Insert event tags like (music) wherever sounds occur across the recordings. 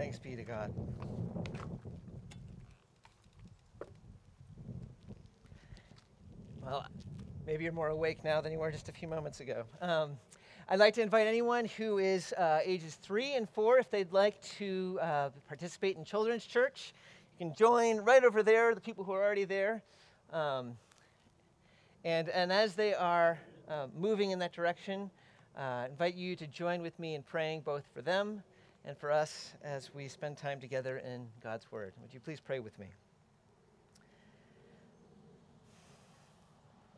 Thanks be to God. Well, maybe you're more awake now than you were just a few moments ago. Um, I'd like to invite anyone who is uh, ages three and four, if they'd like to uh, participate in children's church, you can join right over there, the people who are already there. Um, and, and as they are uh, moving in that direction, uh, invite you to join with me in praying both for them and for us as we spend time together in God's Word. Would you please pray with me?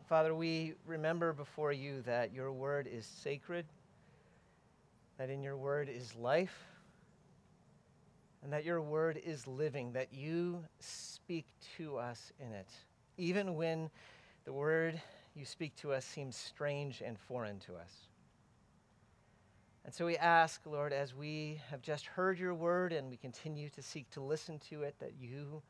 Father, we remember before you that your word is sacred, that in your word is life, and that your word is living, that you speak to us in it, even when the word you speak to us seems strange and foreign to us. And so we ask, Lord, as we have just heard your word and we continue to seek to listen to it, that you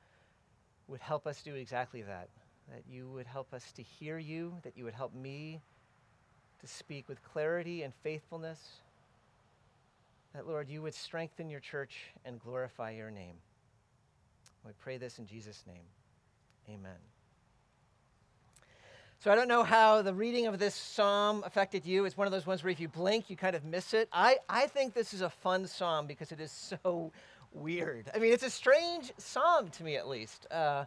would help us do exactly that that you would help us to hear you, that you would help me to speak with clarity and faithfulness. That, Lord, you would strengthen your church and glorify your name. We pray this in Jesus' name. Amen. So I don't know how the reading of this psalm affected you. It's one of those ones where if you blink, you kind of miss it. I, I think this is a fun psalm because it is so weird. I mean, it's a strange psalm to me, at least. Uh, uh,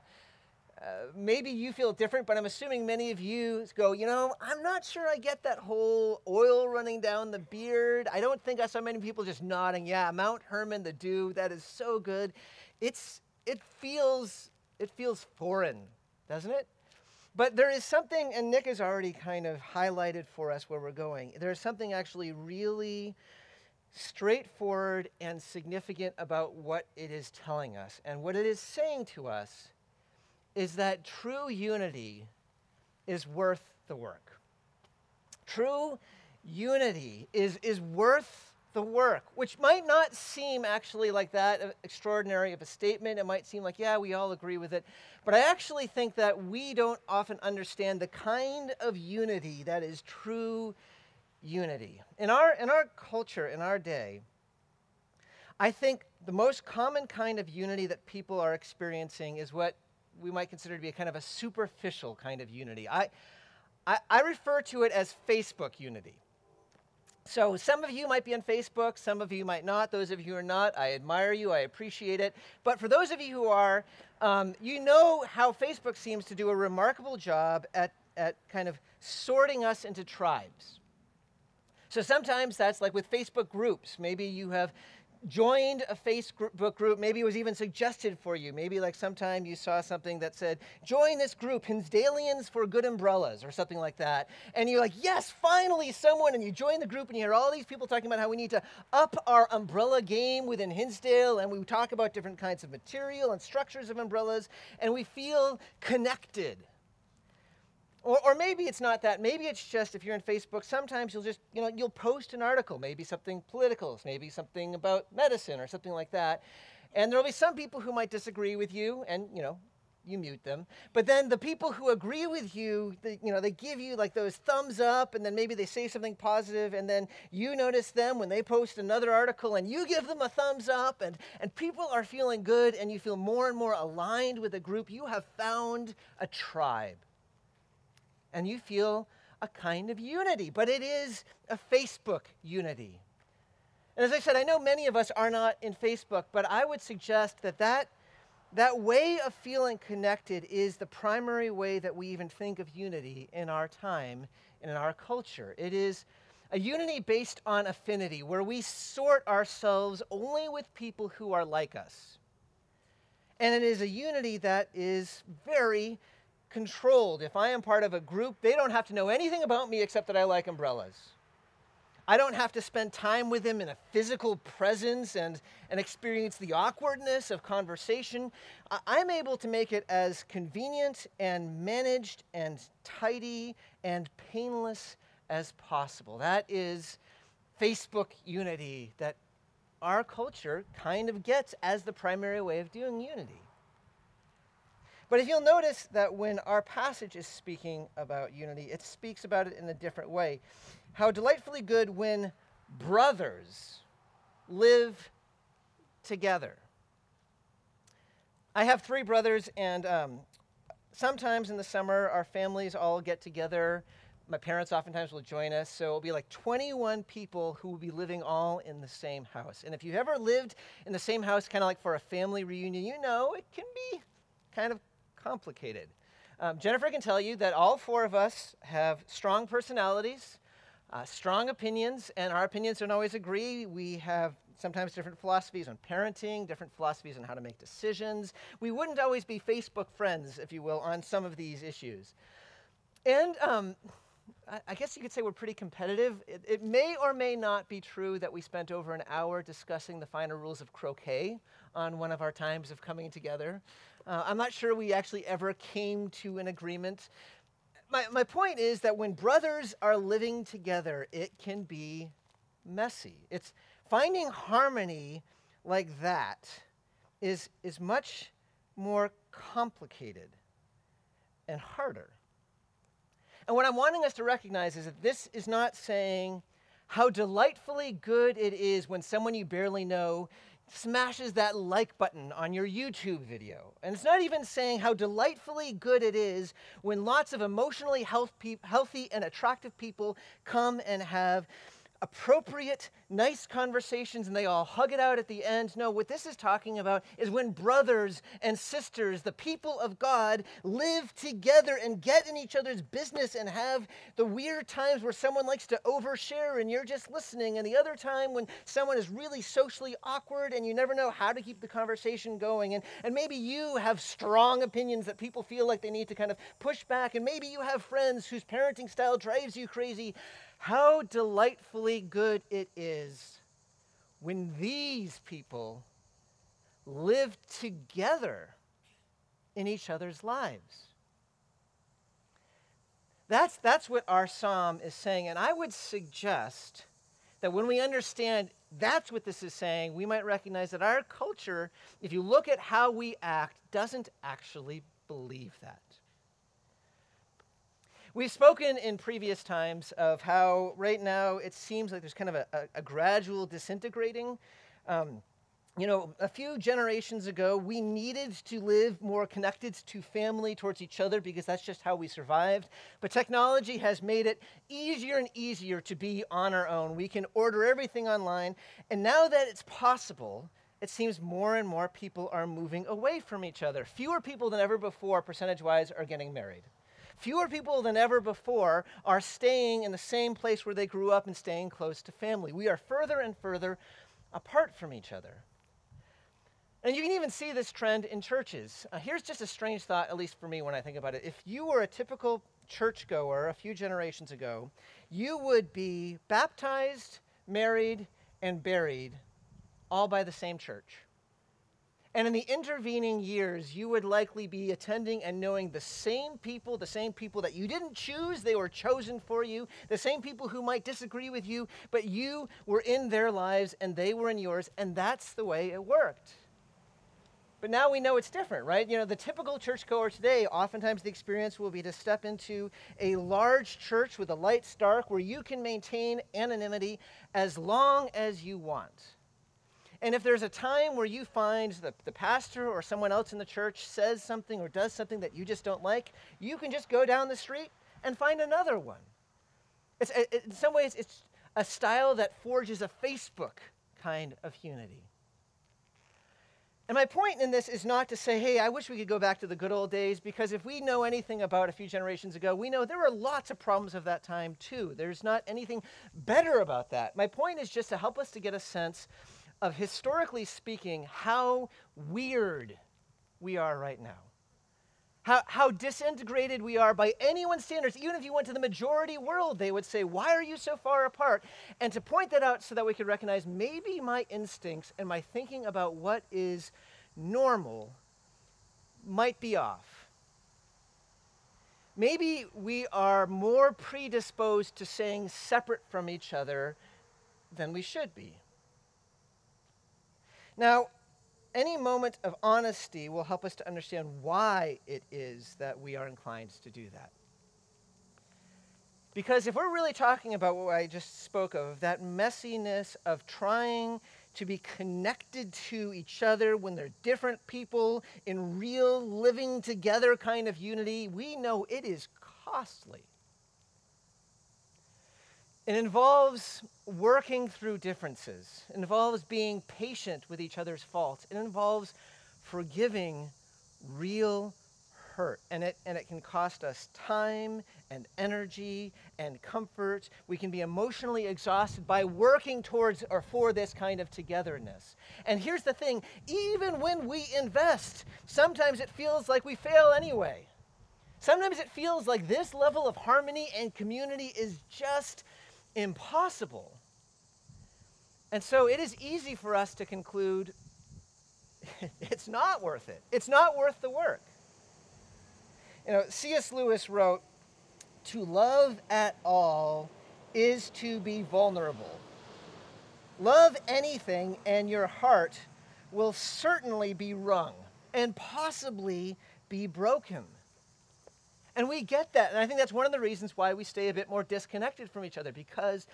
maybe you feel different, but I'm assuming many of you go, you know, I'm not sure I get that whole oil running down the beard. I don't think I saw many people just nodding, yeah, Mount Hermon, the dew, that is so good. It's, it feels, it feels foreign, doesn't it? But there is something, and Nick has already kind of highlighted for us where we're going. There's something actually really straightforward and significant about what it is telling us. And what it is saying to us is that true unity is worth the work. True unity is, is worth the work, which might not seem actually like that extraordinary of a statement. It might seem like, yeah, we all agree with it. But I actually think that we don't often understand the kind of unity that is true unity. In our, in our culture, in our day, I think the most common kind of unity that people are experiencing is what we might consider to be a kind of a superficial kind of unity. I, I, I refer to it as Facebook unity. So, some of you might be on Facebook, some of you might not. Those of you who are not, I admire you, I appreciate it. But for those of you who are, um, you know how Facebook seems to do a remarkable job at, at kind of sorting us into tribes. So sometimes that's like with Facebook groups. Maybe you have joined a Facebook group, maybe it was even suggested for you. Maybe like sometime you saw something that said, join this group, Hinsdalians for Good Umbrellas, or something like that. And you're like, yes, finally someone. And you join the group and you hear all these people talking about how we need to up our umbrella game within Hinsdale. And we talk about different kinds of material and structures of umbrellas. And we feel connected. Or, or maybe it's not that. Maybe it's just if you're in Facebook, sometimes you'll just, you know, you'll post an article, maybe something political, maybe something about medicine or something like that. And there'll be some people who might disagree with you, and, you know, you mute them. But then the people who agree with you, you know, they give you like those thumbs up, and then maybe they say something positive, and then you notice them when they post another article, and you give them a thumbs up, and, and people are feeling good, and you feel more and more aligned with a group. You have found a tribe and you feel a kind of unity, but it is a Facebook unity. And as I said, I know many of us are not in Facebook, but I would suggest that that, that way of feeling connected is the primary way that we even think of unity in our time and in our culture. It is a unity based on affinity, where we sort ourselves only with people who are like us. And it is a unity that is very controlled. If I am part of a group, they don't have to know anything about me except that I like umbrellas. I don't have to spend time with them in a physical presence and, and experience the awkwardness of conversation. I'm able to make it as convenient and managed and tidy and painless as possible. That is Facebook unity that our culture kind of gets as the primary way of doing unity. But if you'll notice that when our passage is speaking about unity, it speaks about it in a different way. How delightfully good when brothers live together. I have three brothers, and um, sometimes in the summer, our families all get together. My parents oftentimes will join us, so it'll be like 21 people who will be living all in the same house. And if you've ever lived in the same house, kind of like for a family reunion, you know it can be kind of complicated. Um, Jennifer can tell you that all four of us have strong personalities, uh, strong opinions, and our opinions don't always agree. We have sometimes different philosophies on parenting, different philosophies on how to make decisions. We wouldn't always be Facebook friends, if you will, on some of these issues. And um, I, guess you could say we're pretty competitive. It, it, may or may not be true that we spent over an hour discussing the finer rules of croquet on one of our times of coming together. Uh, I'm not sure we actually ever came to an agreement. My, my point is that when brothers are living together, it can be messy. It's, Finding harmony like that is, is much more complicated and harder. And what I'm wanting us to recognize is that this is not saying how delightfully good it is when someone you barely know smashes that like button on your YouTube video. And it's not even saying how delightfully good it is when lots of emotionally health pe- healthy and attractive people come and have appropriate, nice conversations and they all hug it out at the end. No, what this is talking about is when brothers and sisters, the people of God, live together and get in each other's business and have the weird times where someone likes to overshare and you're just listening, and the other time when someone is really socially awkward and you never know how to keep the conversation going. And, and maybe you have strong opinions that people feel like they need to kind of push back, and maybe you have friends whose parenting style drives you crazy. How delightfully good it is when these people live together in each other's lives. That's, that's what our psalm is saying. And I would suggest that when we understand that's what this is saying, we might recognize that our culture, if you look at how we act, doesn't actually believe that. We've spoken in previous times of how right now it seems like there's kind of a, a, a gradual disintegrating. Um, you know, a few generations ago, we needed to live more connected to family, towards each other, because that's just how we survived. But technology has made it easier and easier to be on our own. We can order everything online. And now that it's possible, it seems more and more people are moving away from each other. Fewer people than ever before, percentage wise, are getting married. Fewer people than ever before are staying in the same place where they grew up and staying close to family. We are further and further apart from each other. And you can even see this trend in churches. Uh, here's just a strange thought, at least for me when I think about it. If you were a typical churchgoer a few generations ago, you would be baptized, married, and buried all by the same church. And in the intervening years, you would likely be attending and knowing the same people, the same people that you didn't choose, they were chosen for you, the same people who might disagree with you, but you were in their lives and they were in yours, and that's the way it worked. But now we know it's different, right? You know, the typical churchgoer today, oftentimes the experience will be to step into a large church with the lights dark where you can maintain anonymity as long as you want. And if there's a time where you find the, the pastor or someone else in the church says something or does something that you just don't like, you can just go down the street and find another one. It's, it, in some ways, it's a style that forges a Facebook kind of unity. And my point in this is not to say, hey, I wish we could go back to the good old days, because if we know anything about a few generations ago, we know there were lots of problems of that time too. There's not anything better about that. My point is just to help us to get a sense of historically speaking, how weird we are right now. How, how disintegrated we are by anyone's standards. Even if you went to the majority world, they would say, Why are you so far apart? And to point that out so that we could recognize maybe my instincts and my thinking about what is normal might be off. Maybe we are more predisposed to staying separate from each other than we should be. Now, any moment of honesty will help us to understand why it is that we are inclined to do that. Because if we're really talking about what I just spoke of, that messiness of trying to be connected to each other when they're different people in real living together kind of unity, we know it is costly. It involves working through differences. It involves being patient with each other's faults. It involves forgiving real hurt. And it, and it can cost us time and energy and comfort. We can be emotionally exhausted by working towards or for this kind of togetherness. And here's the thing even when we invest, sometimes it feels like we fail anyway. Sometimes it feels like this level of harmony and community is just impossible. And so it is easy for us to conclude (laughs) it's not worth it. It's not worth the work. You know, C.S. Lewis wrote, To love at all is to be vulnerable. Love anything, and your heart will certainly be wrung and possibly be broken. And we get that. And I think that's one of the reasons why we stay a bit more disconnected from each other because,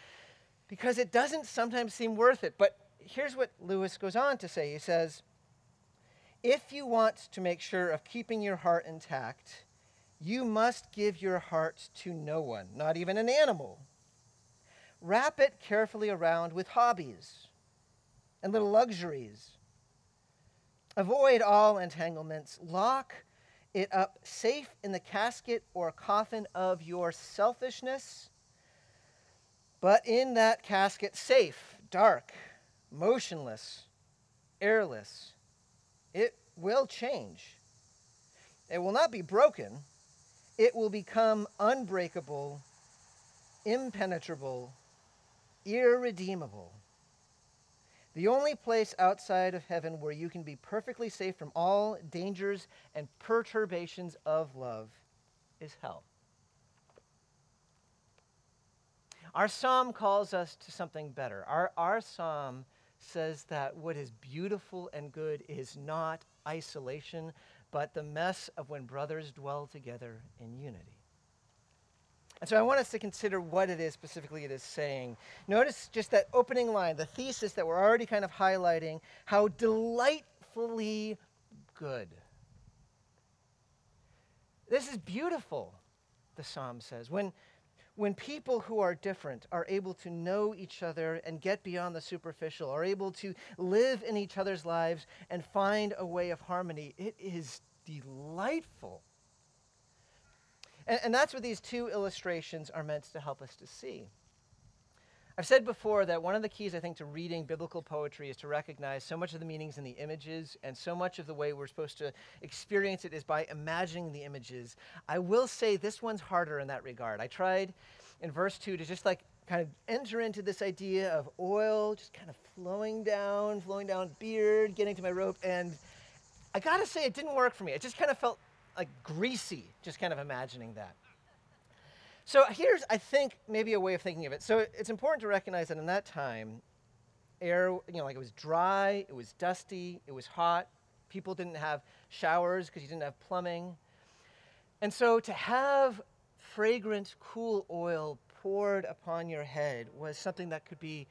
because it doesn't sometimes seem worth it. But here's what Lewis goes on to say He says, If you want to make sure of keeping your heart intact, you must give your heart to no one, not even an animal. Wrap it carefully around with hobbies and little luxuries. Avoid all entanglements. Lock it up safe in the casket or coffin of your selfishness, but in that casket, safe, dark, motionless, airless. It will change. It will not be broken, it will become unbreakable, impenetrable, irredeemable. The only place outside of heaven where you can be perfectly safe from all dangers and perturbations of love is hell. Our psalm calls us to something better. Our, our psalm says that what is beautiful and good is not isolation, but the mess of when brothers dwell together in unity. And so I want us to consider what it is specifically it is saying. Notice just that opening line, the thesis that we're already kind of highlighting, how delightfully good. This is beautiful, the psalm says. When, when people who are different are able to know each other and get beyond the superficial, are able to live in each other's lives and find a way of harmony, it is delightful. And, and that's what these two illustrations are meant to help us to see. I've said before that one of the keys, I think, to reading biblical poetry is to recognize so much of the meanings in the images, and so much of the way we're supposed to experience it is by imagining the images. I will say this one's harder in that regard. I tried in verse 2 to just like kind of enter into this idea of oil just kind of flowing down, flowing down beard, getting to my rope, and I gotta say, it didn't work for me. It just kind of felt like greasy, just kind of imagining that. So here's, I think, maybe a way of thinking of it. So it's important to recognize that in that time, air, you know, like it was dry, it was dusty, it was hot. People didn't have showers because you didn't have plumbing. And so to have fragrant, cool oil poured upon your head was something that could be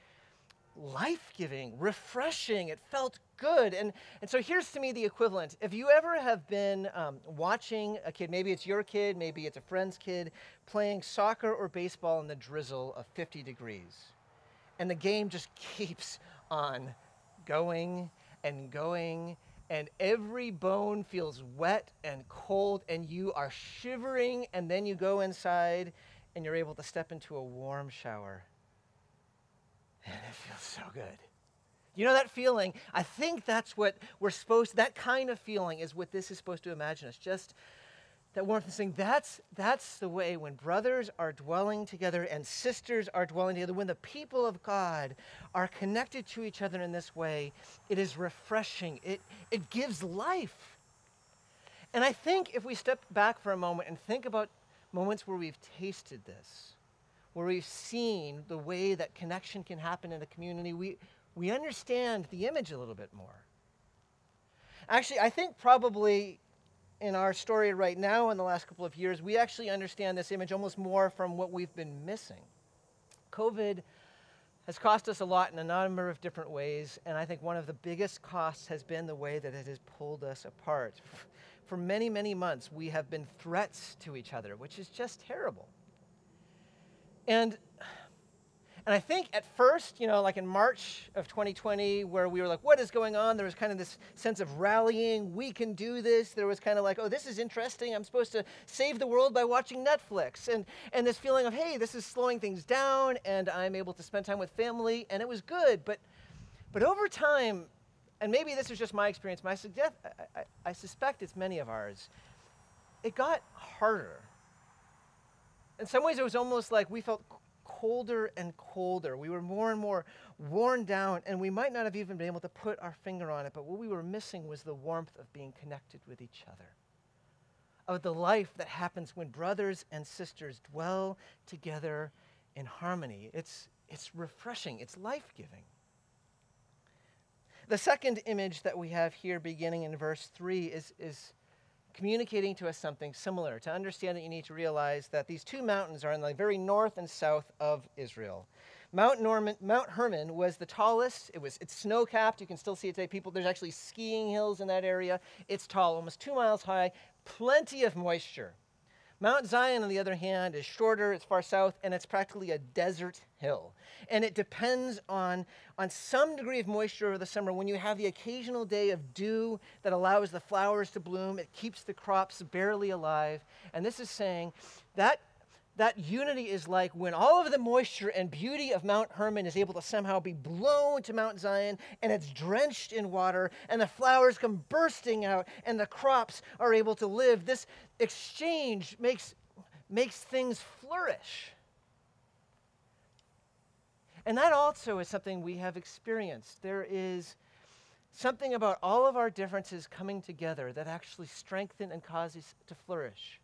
life giving, refreshing. It felt good. And, and so here's to me the equivalent. If you ever have been um, watching a kid, maybe it's your kid, maybe it's a friend's kid, playing soccer or baseball in the drizzle of 50 degrees, and the game just (laughs) keeps on going and going. And every bone feels wet and cold, and you are shivering, and then you go inside and you're able to step into a warm shower and it feels so good. You know that feeling? I think that's what we're supposed that kind of feeling is what this is supposed to imagine us. Just that warmth and saying that's that's the way when brothers are dwelling together and sisters are dwelling together, when the people of God are connected to each other in this way, it is refreshing. It it gives life. And I think if we step back for a moment and think about moments where we've tasted this, where we've seen the way that connection can happen in a community, we, we understand the image a little bit more. Actually, I think probably in our story right now in the last couple of years, we actually understand this image almost more from what we've been missing. COVID has cost us a lot in a number of different ways, and I think one of the biggest costs has been the way that it has pulled us apart. For many, many months, we have been threats to each other, which is just terrible. And and I think at first, you know, like in March of 2020, where we were like, what is going on? There was kind of this sense of rallying. We can do this. There was kind of like, oh, this is interesting. I'm supposed to save the world by watching Netflix. And, and this feeling of, hey, this is slowing things down and I'm able to spend time with family. And it was good. But, but over time, and maybe this is just my experience, I, suggest, I, I, I suspect it's many of ours, it got harder. In some ways, it was almost like we felt colder and colder. We were more and more worn down, and we might not have even been able to put our finger on it, but what we were missing was the warmth of being connected with each other, of the life that happens when brothers and sisters dwell together in harmony. It's, it's refreshing, it's life giving. The second image that we have here, beginning in verse 3, is, is communicating to us something similar. To understand it, you need to realize that these two mountains are in the very north and south of Israel. Mount Norman, Mount Hermon was the tallest. It was it's snow capped. You can still see it today. People, there's actually skiing hills in that area. It's tall, almost two miles high. Plenty of moisture. Mount Zion, on the other hand, is shorter, it's far south, and it's practically a desert hill. And it depends on, on some degree of moisture over the summer. When you have the occasional day of dew that allows the flowers to bloom, it keeps the crops barely alive. And this is saying that that unity is like when all of the moisture and beauty of Mount Hermon is able to somehow be blown to Mount Zion and it's drenched in water and the flowers come bursting out and the crops are able to live. This exchange makes, makes things flourish. And that also is something we have experienced. There is something about all of our differences coming together that actually strengthen and causes to flourish.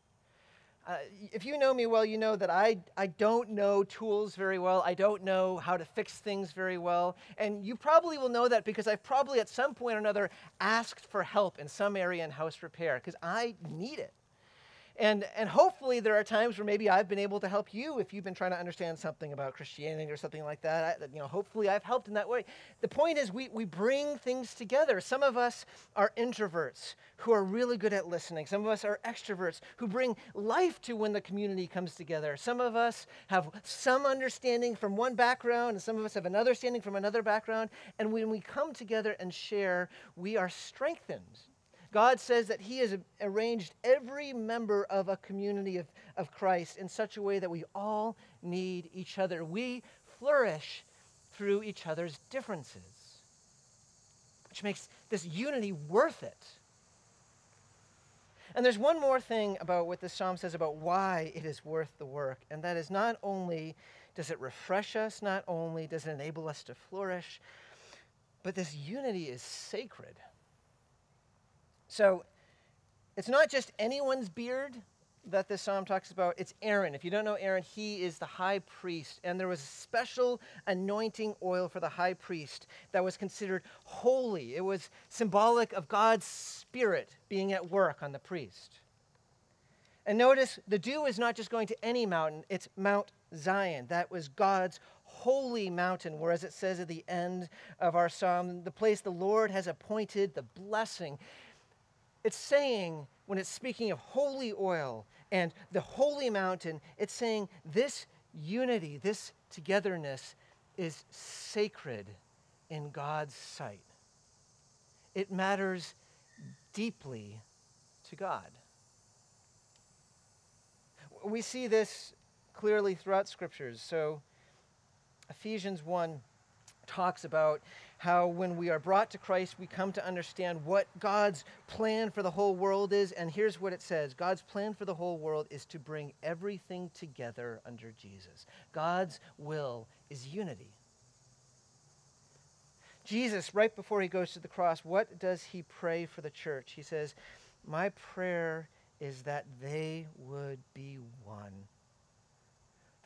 Uh, if you know me well, you know that I, I don't know tools very well. I don't know how to fix things very well. And you probably will know that because I've probably at some point or another asked for help in some area in house repair because I need it. And, and hopefully, there are times where maybe I've been able to help you if you've been trying to understand something about Christianity or something like that. I, you know, hopefully, I've helped in that way. The point is, we, we bring things together. Some of us are introverts who are really good at listening. Some of us are extroverts who bring life to when the community comes together. Some of us have some understanding from one background, and some of us have another understanding from another background. And when we come together and share, we are strengthened God says that He has arranged every member of a community of, of Christ in such a way that we all need each other. We flourish through each other's differences, which makes this unity worth it. And there's one more thing about what this psalm says about why it is worth the work, and that is not only does it refresh us, not only does it enable us to flourish, but this unity is sacred. So it's not just anyone's beard that this psalm talks about, it's Aaron. If you don't know Aaron, he is the high priest. And there was a special anointing oil for the high priest that was considered holy. It was symbolic of God's spirit being at work on the priest. And notice the dew is not just going to any mountain, it's Mount Zion. That was God's holy mountain, whereas it says at the end of our psalm, the place the Lord has appointed, the blessing it's saying, when it's speaking of holy oil and the holy mountain, it's saying this unity, this togetherness is sacred in God's sight. It matters deeply to God. We see this clearly throughout scriptures. So, Ephesians 1 talks about how when we are brought to Christ, we come to understand what God's plan for the whole world is. And here's what it says God's plan for the whole world is to bring everything together under Jesus. God's will is unity. Jesus, right before he goes to the cross, what does he pray for the church? He says, My prayer is that they would be one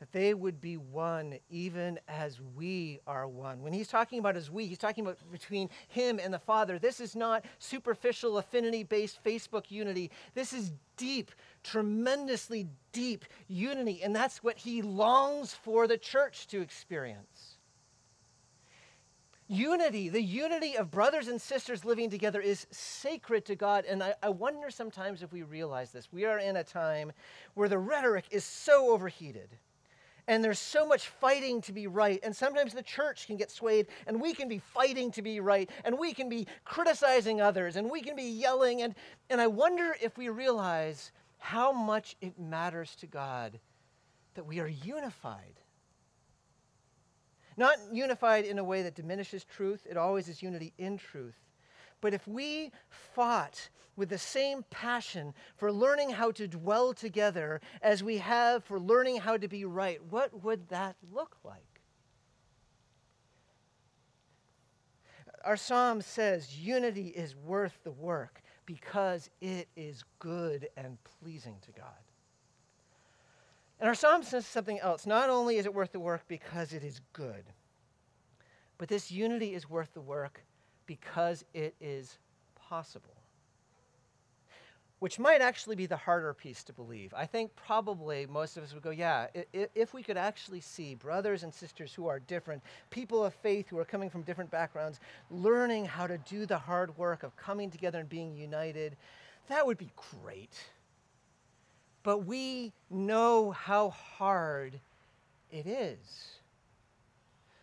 that they would be one even as we are one. When he's talking about as we, he's talking about between him and the Father. This is not superficial affinity based Facebook unity. This is deep, tremendously deep unity. And that's what he longs for the church to experience. unity, the unity of brothers and sisters living together, is sacred to God. And I, I, wonder sometimes if we realize this. We are in a time where the rhetoric is so overheated. And there's so much fighting to be right. And sometimes the church can get swayed, and we can be fighting to be right, and we can be criticizing others, and we can be yelling. And, and I wonder if we realize how much it matters to God that we are unified not unified in a way that diminishes truth, it always is unity in truth. But if we fought with the same passion for learning how to dwell together as we have for learning how to be right, what would that look like? Our psalm says unity is worth the work because it is good and pleasing to God. And our psalm says something else. Not only is it worth the work because it is good, but this unity is worth the work because it is possible. Which might actually be the harder piece to believe. I think probably most of us would go, yeah, if we could actually see brothers and sisters who are different, people of faith who are coming from different backgrounds, learning how to do the hard work of coming together and being united, that would be great but we know how hard it is.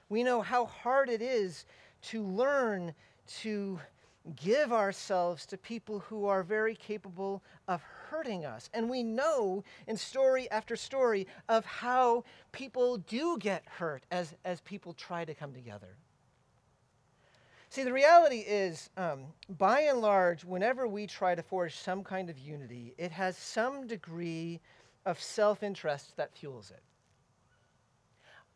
We know how hard it is to learn to give ourselves to people who are very capable of hurting us. And we know in story after story of how people do get hurt as, as people try to come together. See, the reality is, um, by and large, whenever we try to forge some kind of unity, it has some degree of self interest that fuels it.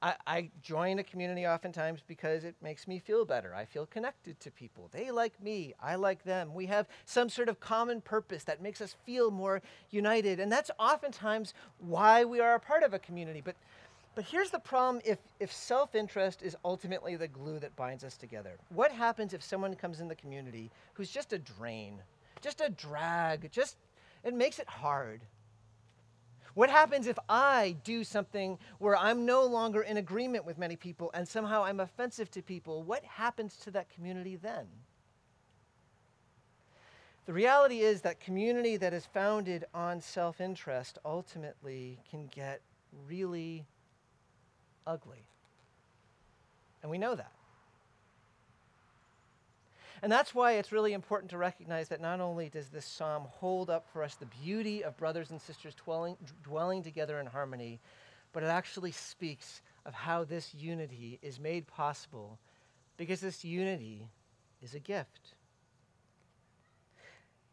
I, I, join a community oftentimes because it makes me feel better. I feel connected to people. They like me. I like them. We have some sort of common purpose that makes us feel more united. And that's oftentimes why we are a part of a community. But but here's the problem if, if self interest is ultimately the glue that binds us together. What happens if someone comes in the community who's just a drain, just a drag, just it makes it hard? What happens if I do something where I'm no longer in agreement with many people and somehow I'm offensive to people? What happens to that community then? The reality is that community that is founded on self interest ultimately can get really ugly. And we know that. And that's why it's really important to recognize that not only does this psalm hold up for us the beauty of brothers and sisters dwelling, dwelling together in harmony, but it actually speaks of how this unity is made possible because this unity is a gift.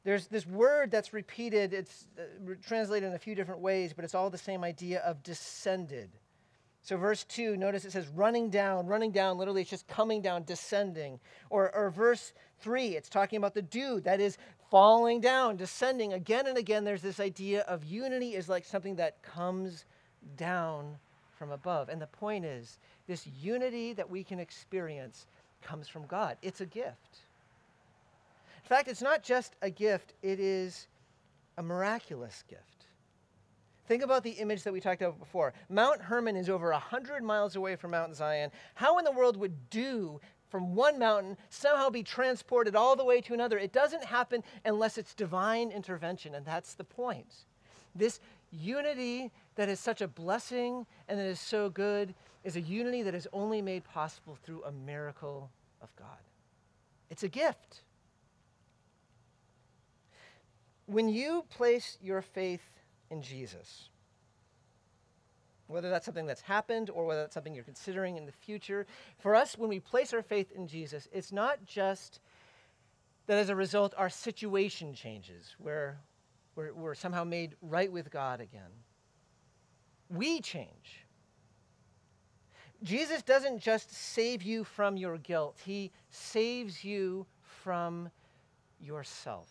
There's this word that's repeated, it's uh, translated in a few different ways, but it's all the same idea of descended. So, verse 2, notice it says running down, running down, literally, it's just coming down, descending. Or, or verse 3, it's talking about the dew, that is falling down, descending. Again and again, there's this idea of unity is like something that comes down from above. And the point is, this unity that we can experience comes from God, it's a gift. In fact, it's not just a gift, it is a miraculous gift. Think about the image that we talked about before. Mount Hermon is over 100 miles away from Mount Zion. How in the world would dew from one mountain somehow be transported all the way to another? It doesn't happen unless it's divine intervention, and that's the point. This unity that is such a blessing and that is so good is a unity that is only made possible through a miracle of God. It's a gift. When you place your faith in Jesus. Whether that's something that's happened or whether that's something you're considering in the future. For us, when we place our faith in Jesus, it's not just that as a result our situation changes, where we're, we're somehow made right with God again. We change. Jesus doesn't just save you from your guilt, He saves you from yourself.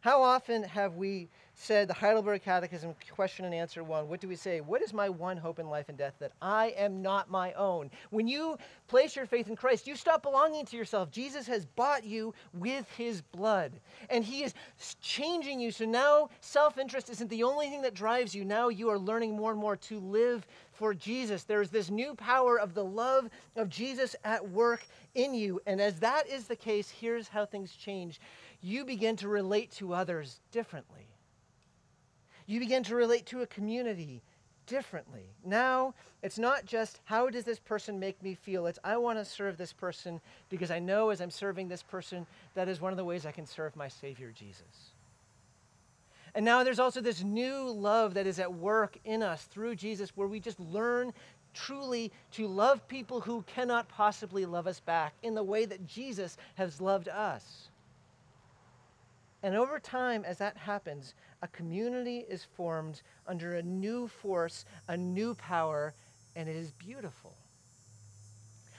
How often have we said the Heidelberg Catechism, question and answer one, what do we say? What is my one hope in life and death? That I am not my own. When you place your faith in Christ, you stop belonging to yourself. Jesus has bought you with his blood, and he is changing you. So now self interest isn't the only thing that drives you. Now you are learning more and more to live for Jesus. There's this new power of the love of Jesus at work in you. And as that is the case, here's how things change you begin to relate to others differently. You begin to relate to a community differently. Now, it's not just how does this person make me feel? It's I want to serve this person because I know as I'm serving this person, that is one of the ways I can serve my Savior Jesus. And now there's also this new love that is at work in us through Jesus where we just learn truly to love people who cannot possibly love us back in the way that Jesus has loved us. And over time, as that happens, a community is formed under a new force, a new power, and it is beautiful.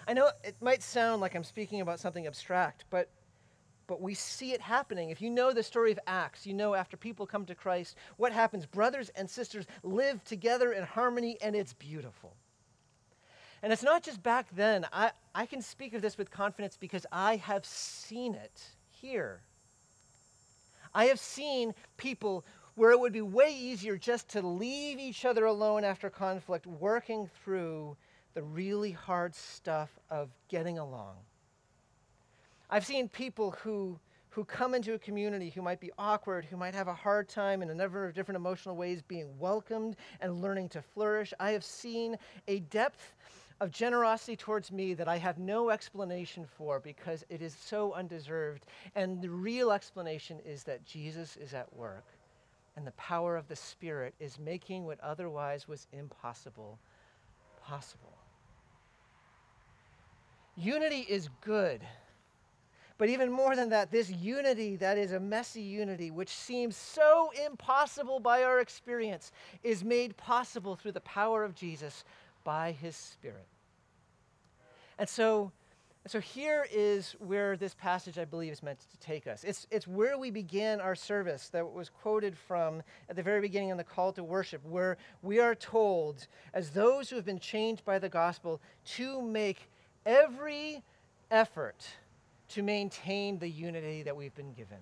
I know it might sound like I'm speaking about something abstract, but, but we see it happening. If you know the story of Acts, you know after people come to Christ, what happens? Brothers and sisters live together in harmony, and it's beautiful. And it's not just back then. I, I can speak of this with confidence because I have seen it here I have seen people where it would be way easier just to leave each other alone after conflict, working through the really hard stuff of getting along. I've seen people who, who come into a community who might be awkward, who might have a hard time in a number of different emotional ways being welcomed and learning to flourish. I have seen a depth of generosity towards me that I have no explanation for because it is so undeserved. And the real explanation is that Jesus is at work and the power of the Spirit is making what otherwise was impossible possible. Unity is good. But even more than that, this unity that is a messy unity, which seems so impossible by our experience, is made possible through the power of Jesus by his Spirit. And so, so here is where this passage, I believe, is meant to take us. It's, it's where we begin our service that was quoted from at the very beginning in the call to worship, where we are told, as those who have been changed by the gospel, to make every effort to maintain the unity that we've been given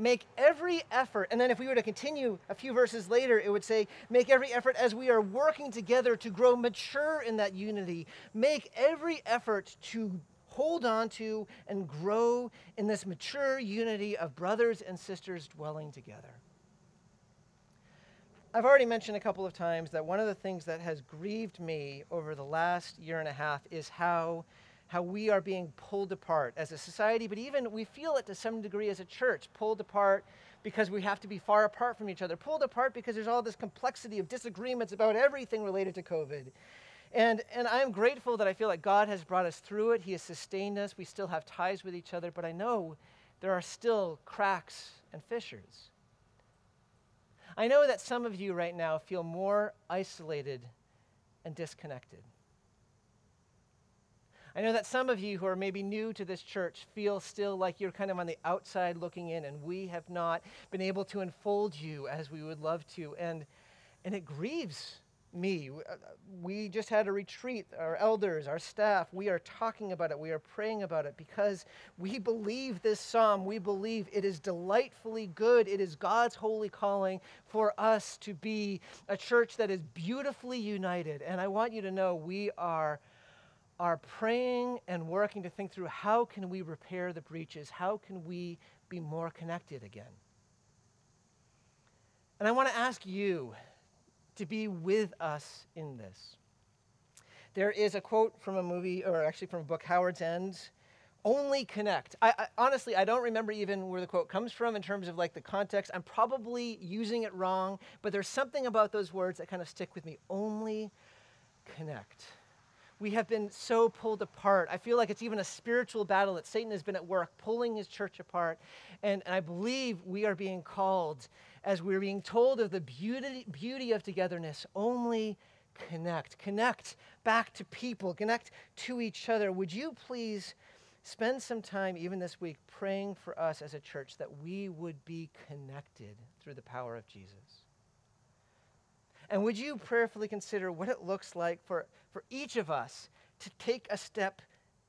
make every effort. And then if we were to continue a few verses later, it would say, make every effort as we are working together to grow mature in that unity. Make every effort to hold on to and grow in this mature unity of brothers and sisters dwelling together. I've already mentioned a couple of times that one of the things that has grieved me over the last year and a half is how how we are being pulled apart as a society, but even we feel it to some degree as a church, pulled apart because we have to be far apart from each other, pulled apart because there's all this complexity of disagreements about everything related to COVID. And, and I'm grateful that I feel like God has brought us through it. He has sustained us. We still have ties with each other, but I know there are still cracks and fissures. I know that some of you right now feel more isolated and disconnected. I know that some of you who are maybe new to this church feel still like you're kind of on the outside looking in, and we have not been able to unfold you as we would love to. And, and it grieves me. Uh, we just had a retreat, our elders, our staff, we are talking about it, we are praying about it because we believe this psalm. We believe it is delightfully good. It is God's holy calling for us to be a church that is beautifully united. And I want you to know we are are praying and working to think through how can we repair the breaches? How can we be more connected again? And I want to ask you to be with us in this. There is a quote from a movie, or actually from a book, Howard's End. Only connect. I, I, honestly, I don't remember even where the quote comes from in terms of like the context. I'm probably using it wrong, but there's something about those words that kind of stick with me. Only connect we have been so pulled apart. I feel like it's even a spiritual battle that Satan has been at work, pulling his church apart. And, and I believe we are being called, as we're being told of the beauty, beauty of togetherness, only connect. Connect back to people, connect to each other. Would you please spend some time, even this week, praying for us as a church that we would be connected through the power of Jesus. And would you prayerfully consider what it looks like for, for each of us to take a step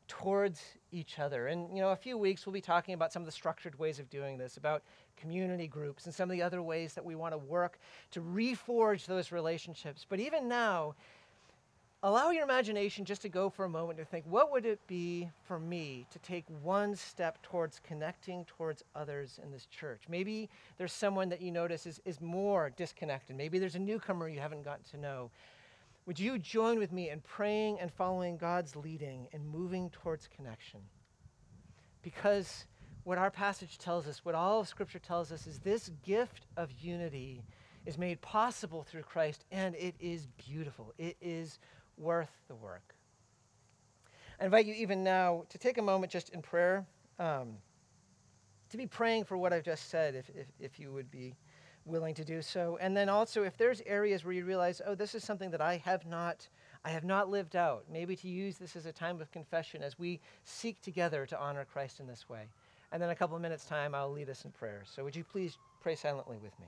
towards each other? And, you know, a few weeks we'll be talking about some of the structured ways of doing this, about community groups and some of the other ways that we want to work to reforge those relationships. But even now, allow your imagination just to go for a moment to think what would it be for me to take one step towards connecting towards others in this church? Maybe there's someone that you notice is, is more disconnected. Maybe there's a newcomer you haven't gotten to know. Would you join with me in praying and following god's leading and moving towards connection? Because what our passage tells us what all of scripture tells us is this gift of unity is made possible through christ and it is beautiful. It is worth the work. I invite you even now to take a moment just in prayer, um, to be praying for what I've just said, if, if, if you would be willing to do so. And then also, if there's areas where you realize, oh, this is something that I have not, I have not lived out, maybe to use this as a time of confession as we seek together to honor Christ in this way. And then a couple of minutes' time, I'll lead us in prayer. So would you please pray silently with me?